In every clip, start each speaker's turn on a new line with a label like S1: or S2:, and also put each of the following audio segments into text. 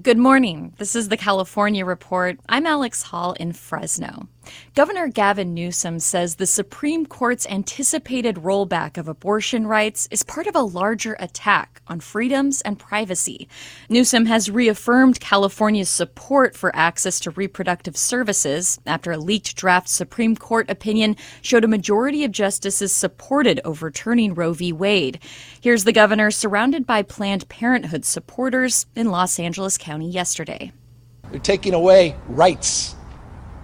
S1: Good morning. This is the California Report. I'm Alex Hall in Fresno. Governor Gavin Newsom says the Supreme Court's anticipated rollback of abortion rights is part of a larger attack on freedoms and privacy. Newsom has reaffirmed California's support for access to reproductive services after a leaked draft Supreme Court opinion showed a majority of justices supported overturning Roe v. Wade. Here's the governor surrounded by Planned Parenthood supporters in Los Angeles County yesterday.
S2: They're taking away rights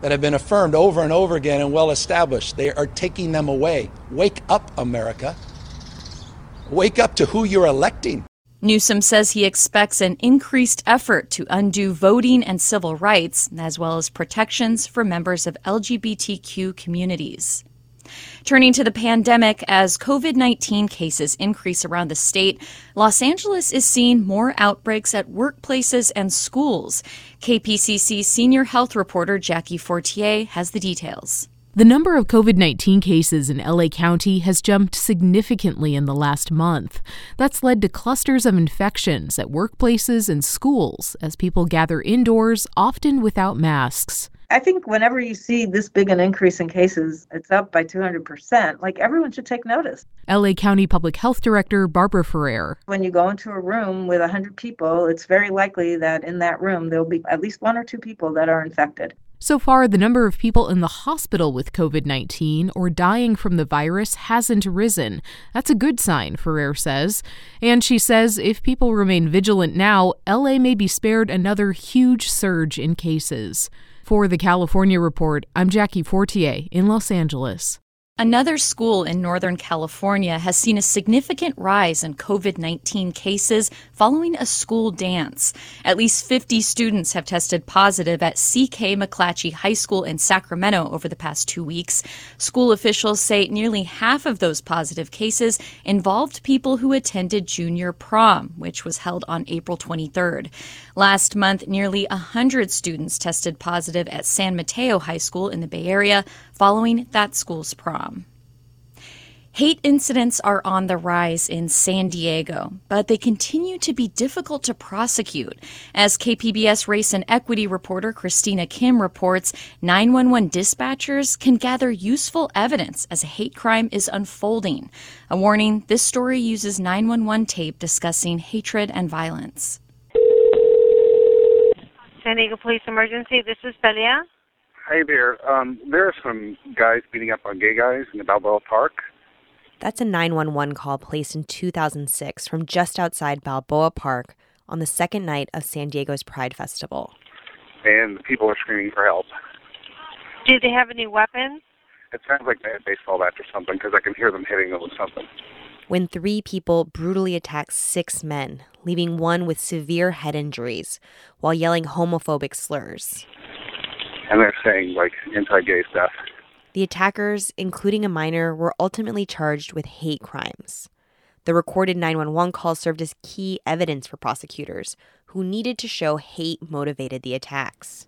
S2: that have been affirmed over and over again and well established. They are taking them away. Wake up, America. Wake up to who you're electing.
S1: Newsom says he expects an increased effort to undo voting and civil rights, as well as protections for members of LGBTQ communities. Turning to the pandemic, as COVID 19 cases increase around the state, Los Angeles is seeing more outbreaks at workplaces and schools. KPCC senior health reporter Jackie Fortier has the details.
S3: The number of COVID 19 cases in LA County has jumped significantly in the last month. That's led to clusters of infections at workplaces and schools as people gather indoors, often without masks.
S4: I think whenever you see this big an increase in cases, it's up by 200%, like everyone should take notice.
S3: LA County Public Health Director Barbara Ferrer.
S4: When you go into a room with 100 people, it's very likely that in that room there'll be at least one or two people that are infected.
S3: So far, the number of people in the hospital with COVID 19 or dying from the virus hasn't risen. That's a good sign, Ferrer says. And she says if people remain vigilant now, LA may be spared another huge surge in cases. For the California Report, I'm Jackie Fortier in Los Angeles.
S1: Another school in Northern California has seen a significant rise in COVID 19 cases following a school dance. At least 50 students have tested positive at CK McClatchy High School in Sacramento over the past two weeks. School officials say nearly half of those positive cases involved people who attended junior prom, which was held on April 23rd. Last month, nearly 100 students tested positive at San Mateo High School in the Bay Area following that school's prom. Hate incidents are on the rise in San Diego, but they continue to be difficult to prosecute. As KPBS race and equity reporter Cristina Kim reports, 911 dispatchers can gather useful evidence as a hate crime is unfolding. A warning this story uses 911 tape discussing hatred and violence.
S5: San Diego Police Emergency, this is Belia.
S6: Hi there. Um, there are some guys beating up on gay guys in the Balboa Park.
S7: That's a 911 call placed in 2006 from just outside Balboa Park on the second night of San Diego's Pride Festival.
S6: And people are screaming for help.
S5: Do they have any weapons?
S6: It sounds like they had baseball bats or something because I can hear them hitting them with something.
S7: When three people brutally attack six men, leaving one with severe head injuries while yelling homophobic slurs.
S6: And they're saying, like, anti gay stuff.
S7: The attackers, including a minor, were ultimately charged with hate crimes. The recorded 911 call served as key evidence for prosecutors who needed to show hate motivated the attacks.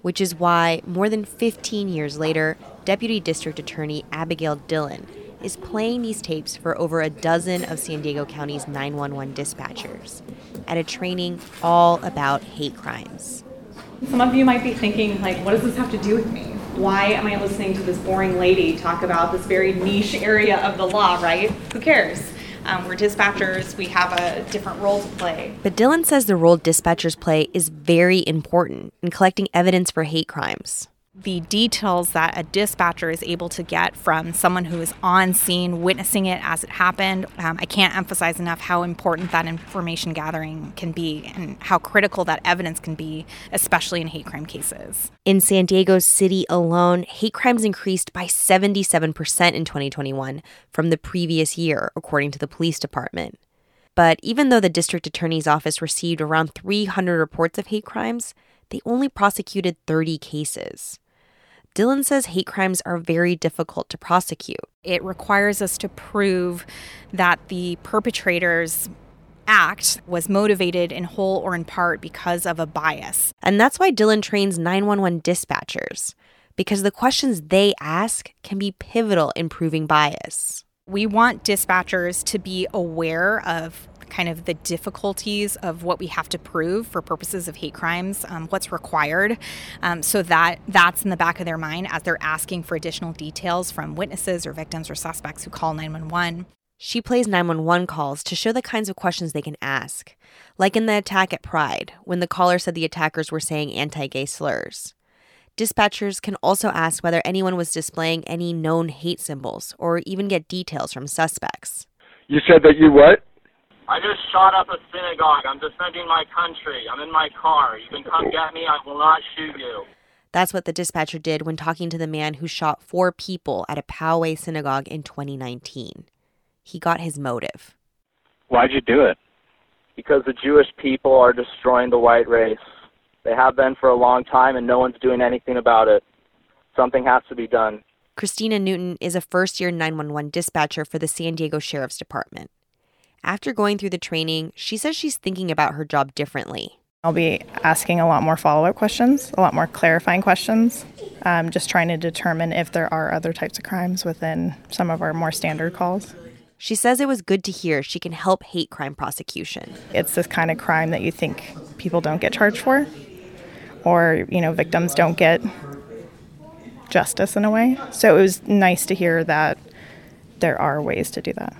S7: Which is why, more than 15 years later, Deputy District Attorney Abigail Dillon is playing these tapes for over a dozen of San Diego County's 911 dispatchers at a training all about hate crimes.
S8: Some of you might be thinking, like, what does this have to do with me? Why am I listening to this boring lady talk about this very niche area of the law, right? Who cares? Um, we're dispatchers, we have a different role to play.
S7: But Dillon says the role dispatchers play is very important in collecting evidence for hate crimes
S9: the details that a dispatcher is able to get from someone who is on scene witnessing it as it happened. Um, I can't emphasize enough how important that information gathering can be and how critical that evidence can be, especially in hate crime cases.
S7: In San Diego City alone, hate crimes increased by 77% in 2021 from the previous year, according to the police department. But even though the district attorney's office received around 300 reports of hate crimes, they only prosecuted 30 cases. Dillon says hate crimes are very difficult to prosecute.
S9: It requires us to prove that the perpetrator's act was motivated in whole or in part because of a bias.
S7: And that's why Dillon trains 911 dispatchers, because the questions they ask can be pivotal in proving bias.
S9: We want dispatchers to be aware of kind of the difficulties of what we have to prove for purposes of hate crimes, um, what's required, um, so that that's in the back of their mind as they're asking for additional details from witnesses or victims or suspects who call 911.
S7: She plays 911 calls to show the kinds of questions they can ask, like in the attack at Pride, when the caller said the attackers were saying anti gay slurs. Dispatchers can also ask whether anyone was displaying any known hate symbols or even get details from suspects.
S10: You said that you what?
S11: I just shot up a synagogue. I'm defending my country. I'm in my car. You can come get me. I will not shoot you.
S7: That's what the dispatcher did when talking to the man who shot four people at a Poway synagogue in 2019. He got his motive.
S10: Why'd you do it?
S11: Because the Jewish people are destroying the white race. They have been for a long time, and no one's doing anything about it. Something has to be done.
S7: Christina Newton is a first year 911 dispatcher for the San Diego Sheriff's Department. After going through the training, she says she's thinking about her job differently.
S12: I'll be asking a lot more follow up questions, a lot more clarifying questions, um, just trying to determine if there are other types of crimes within some of our more standard calls.
S7: She says it was good to hear she can help hate crime prosecution.
S12: It's this kind of crime that you think people don't get charged for, or, you know, victims don't get justice in a way. So it was nice to hear that there are ways to do that.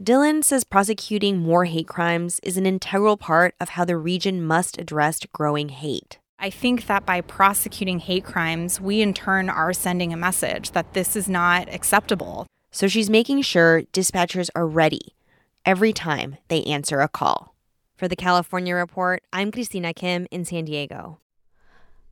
S7: Dillon says prosecuting more hate crimes is an integral part of how the region must address growing hate.
S9: I think that by prosecuting hate crimes, we in turn are sending a message that this is not acceptable.
S7: So she's making sure dispatchers are ready every time they answer a call. For the California Report, I'm Cristina Kim in San Diego.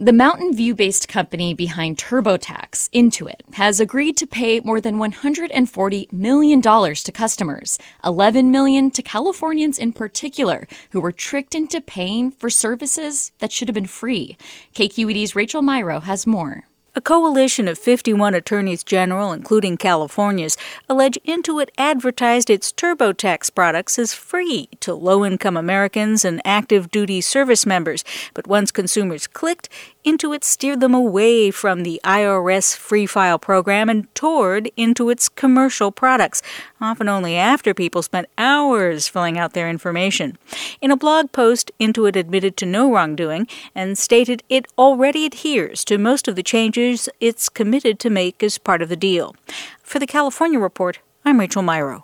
S1: The Mountain View based company behind TurboTax, Intuit, has agreed to pay more than $140 million to customers, 11 million to Californians in particular, who were tricked into paying for services that should have been free. KQED's Rachael Myrow has more.
S13: A coalition of 51 attorneys general, including California's, allege Intuit advertised its TurboTax products as free to low income Americans and active duty service members. But once consumers clicked, Intuit steered them away from the IRS free file program and toward Intuit's commercial products, often only after people spent hours filling out their information. In a blog post, Intuit admitted to no wrongdoing and stated it already adheres to most of the changes it's committed to make as part of the deal. For the California Report, I'm Rachael Myrow.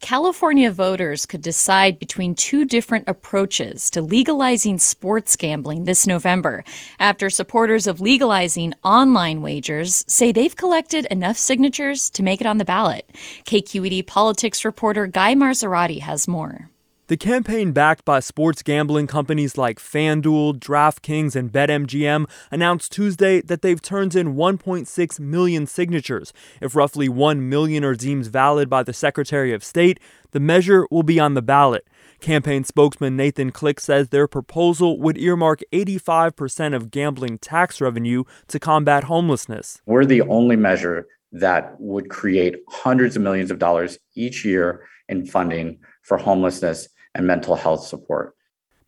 S1: California voters could decide between two different approaches to legalizing sports gambling this November after supporters of legalizing online wagers say they've collected enough signatures to make it on the ballot. KQED politics reporter Guy Marzorati has more.
S14: The campaign, backed by sports gambling companies like FanDuel, DraftKings, and BetMGM, announced Tuesday that they've turned in 1.6 million signatures. If roughly 1 million are deemed valid by the Secretary of State, the measure will be on the ballot. Campaign spokesman Nathan Click says their proposal would earmark 85% of gambling tax revenue to combat homelessness.
S15: We're the only measure that would create hundreds of millions of dollars each year in funding for homelessness and mental health support.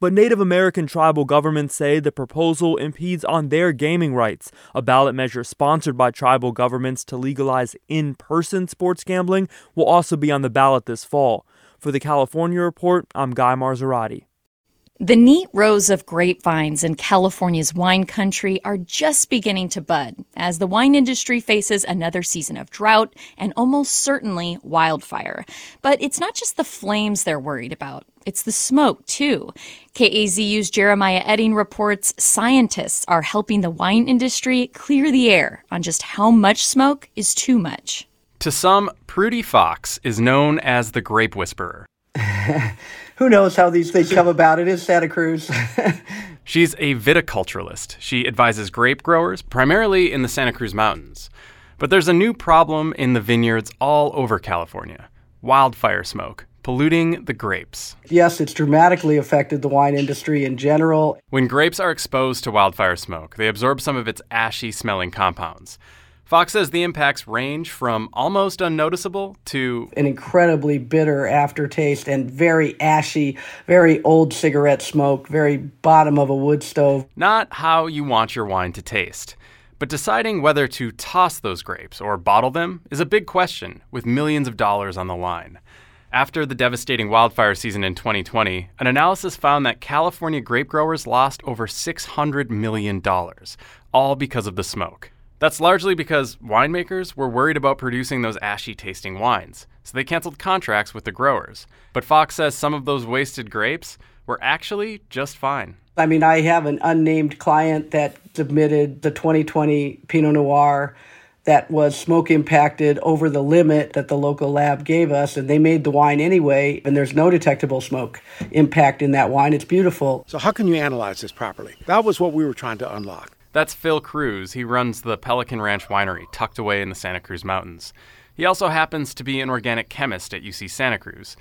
S14: But Native American tribal governments say the proposal impedes on their gaming rights. A ballot measure sponsored by tribal governments to legalize in person sports gambling will also be on the ballot this fall. For the California Report, I'm Guy Marzorati.
S1: The neat rows of grapevines in California's wine country are just beginning to bud as the wine industry faces another season of drought and almost certainly wildfire. But it's not just the flames they're worried about. It's the smoke, too. KAZU's Jerimiah Oetting reports scientists are helping the wine industry clear the air on just how much smoke is too much.
S16: To some, Prudy Foxx is known as the grape whisperer.
S17: Who knows how these things come about? It is Santa Cruz.
S16: She's a viticulturalist. She advises grape growers, primarily in the Santa Cruz Mountains. But there's a new problem in the vineyards all over California wildfire smoke polluting the grapes.
S17: Yes, it's dramatically affected the wine industry in general.
S16: When grapes are exposed to wildfire smoke, they absorb some of its ashy smelling compounds. Foxx says the impacts range from almost unnoticeable to
S17: an incredibly bitter aftertaste and very ashy, very old cigarette smoke, very bottom of a wood stove.
S16: Not how you want your wine to taste. But deciding whether to toss those grapes or bottle them is a big question with millions of dollars on the line. After the devastating wildfire season in 2020, an analysis found that California grape growers lost over $600 million, all because of the smoke. That's largely because winemakers were worried about producing those ashy tasting wines, so they canceled contracts with the growers. But Foxx says some of those wasted grapes were actually just fine.
S17: I mean, I have an unnamed client that submitted the 2020 Pinot Noir that was smoke impacted over the limit that the local lab gave us, and they made the wine anyway, and there's no detectable smoke impact in that wine. It's beautiful.
S18: So, how can you analyze this properly? That was what we were trying to unlock.
S16: That's Phil Crews. He runs the Pelican Ranch Winery, tucked away in the Santa Cruz Mountains. He also happens to be an organic chemist at UC Santa Cruz.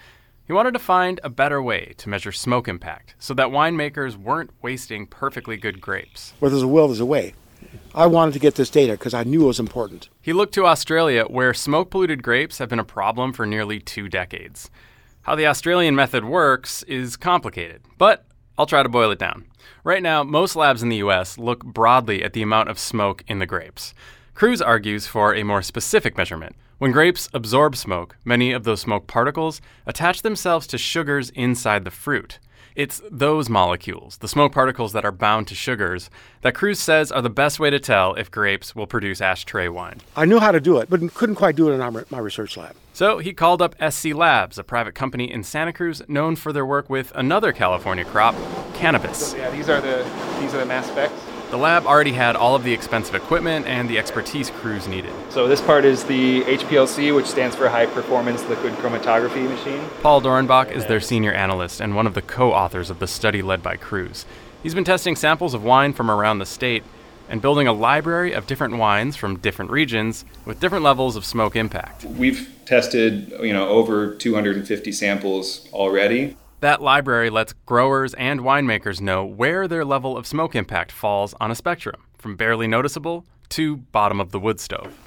S16: He wanted to find a better way to measure smoke impact so that winemakers weren't wasting perfectly good grapes.
S18: Where there's a will, there's a way. I wanted to get this data because I knew it was important.
S16: He looked to Australia, where smoke polluted grapes have been a problem for nearly two decades. How the Australian method works is complicated, but I'll try to boil it down. Right now, most labs in the US look broadly at the amount of smoke in the grapes. Crews argues for a more specific measurement. When grapes absorb smoke, many of those smoke particles attach themselves to sugars inside the fruit. It's those molecules, the smoke particles that are bound to sugars, that Crews says are the best way to tell if grapes will produce ashtray wine.
S18: I knew how to do it, but couldn't quite do it in our, my research lab.
S16: So he called up SC Labs, a private company in Santa Cruz known for their work with another California crop, cannabis.
S19: Yeah, these are the these are the mass specs.
S16: The lab already had all of the expensive equipment and the expertise Crews needed.
S19: So this part is the HPLC, which stands for High Performance Liquid Chromatography Machine.
S16: Paul Dorenbach is their senior analyst and one of the co-authors of the study led by Crews. He's been testing samples of wine from around the state and building a library of different wines from different regions with different levels of smoke impact.
S19: We've tested, you know, over 250 samples already.
S16: That library lets growers and winemakers know where their level of smoke impact falls on a spectrum, from barely noticeable to bottom of the wood stove.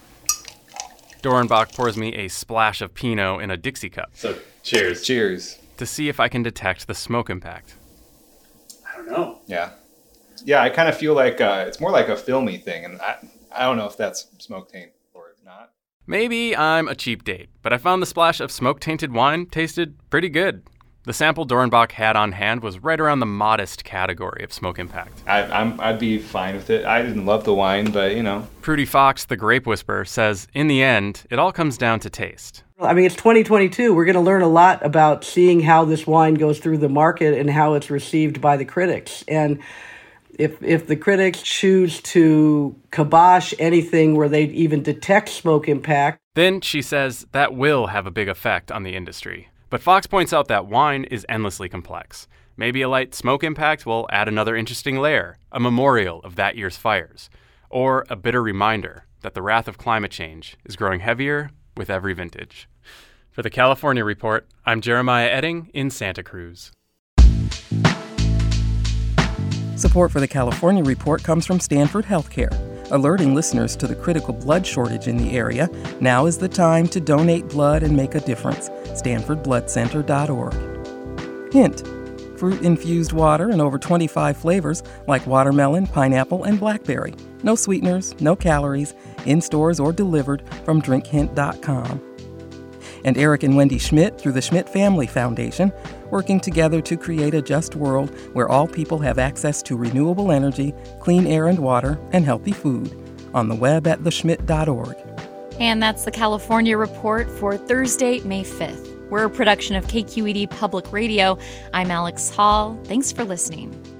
S16: Dorenbach pours me a splash of Pinot in a Dixie cup.
S19: So, cheers. Cheers.
S16: To see if I can detect the smoke impact.
S19: I don't know. Yeah. Yeah, I kind of feel like uh, it's more like a filmy thing, and I, I don't know if that's smoke taint or not.
S16: Maybe I'm a cheap date, but I found the splash of smoke tainted wine tasted pretty good. The sample Dornbach had on hand was right around the modest category of smoke impact.
S19: I, I'm, I'd be fine with it. I didn't love the wine, but you know.
S16: Prudy Foxx, the grape whisperer, says in the end, it all comes down to taste.
S17: I mean, it's 2022. We're going to learn a lot about seeing how this wine goes through the market and how it's received by the critics. And if if the critics choose to kibosh anything where they even detect smoke impact,
S16: then she says that will have a big effect on the industry. But Foxx points out that wine is endlessly complex. Maybe a light smoke impact will add another interesting layer, a memorial of that year's fires, or a bitter reminder that the wrath of climate change is growing heavier with every vintage. For the California Report, I'm Jerimiah Oetting in Santa Cruz.
S20: Support for the California Report comes from Stanford Healthcare, alerting listeners to the critical blood shortage in the area. Now is the time to donate blood and make a difference. StanfordBloodCenter.org. Hint fruit infused water in over 25 flavors like watermelon, pineapple, and blackberry. No sweeteners, no calories, in stores or delivered from drinkhint.com. And Eric and Wendy Schmidt through the Schmidt Family Foundation working together to create a just world where all people have access to renewable energy, clean air and water, and healthy food. On the web at theschmidt.org.
S1: And that's the California Report for Thursday, May 5th. We're a production of KQED Public Radio. I'm Alex Hall. Thanks for listening.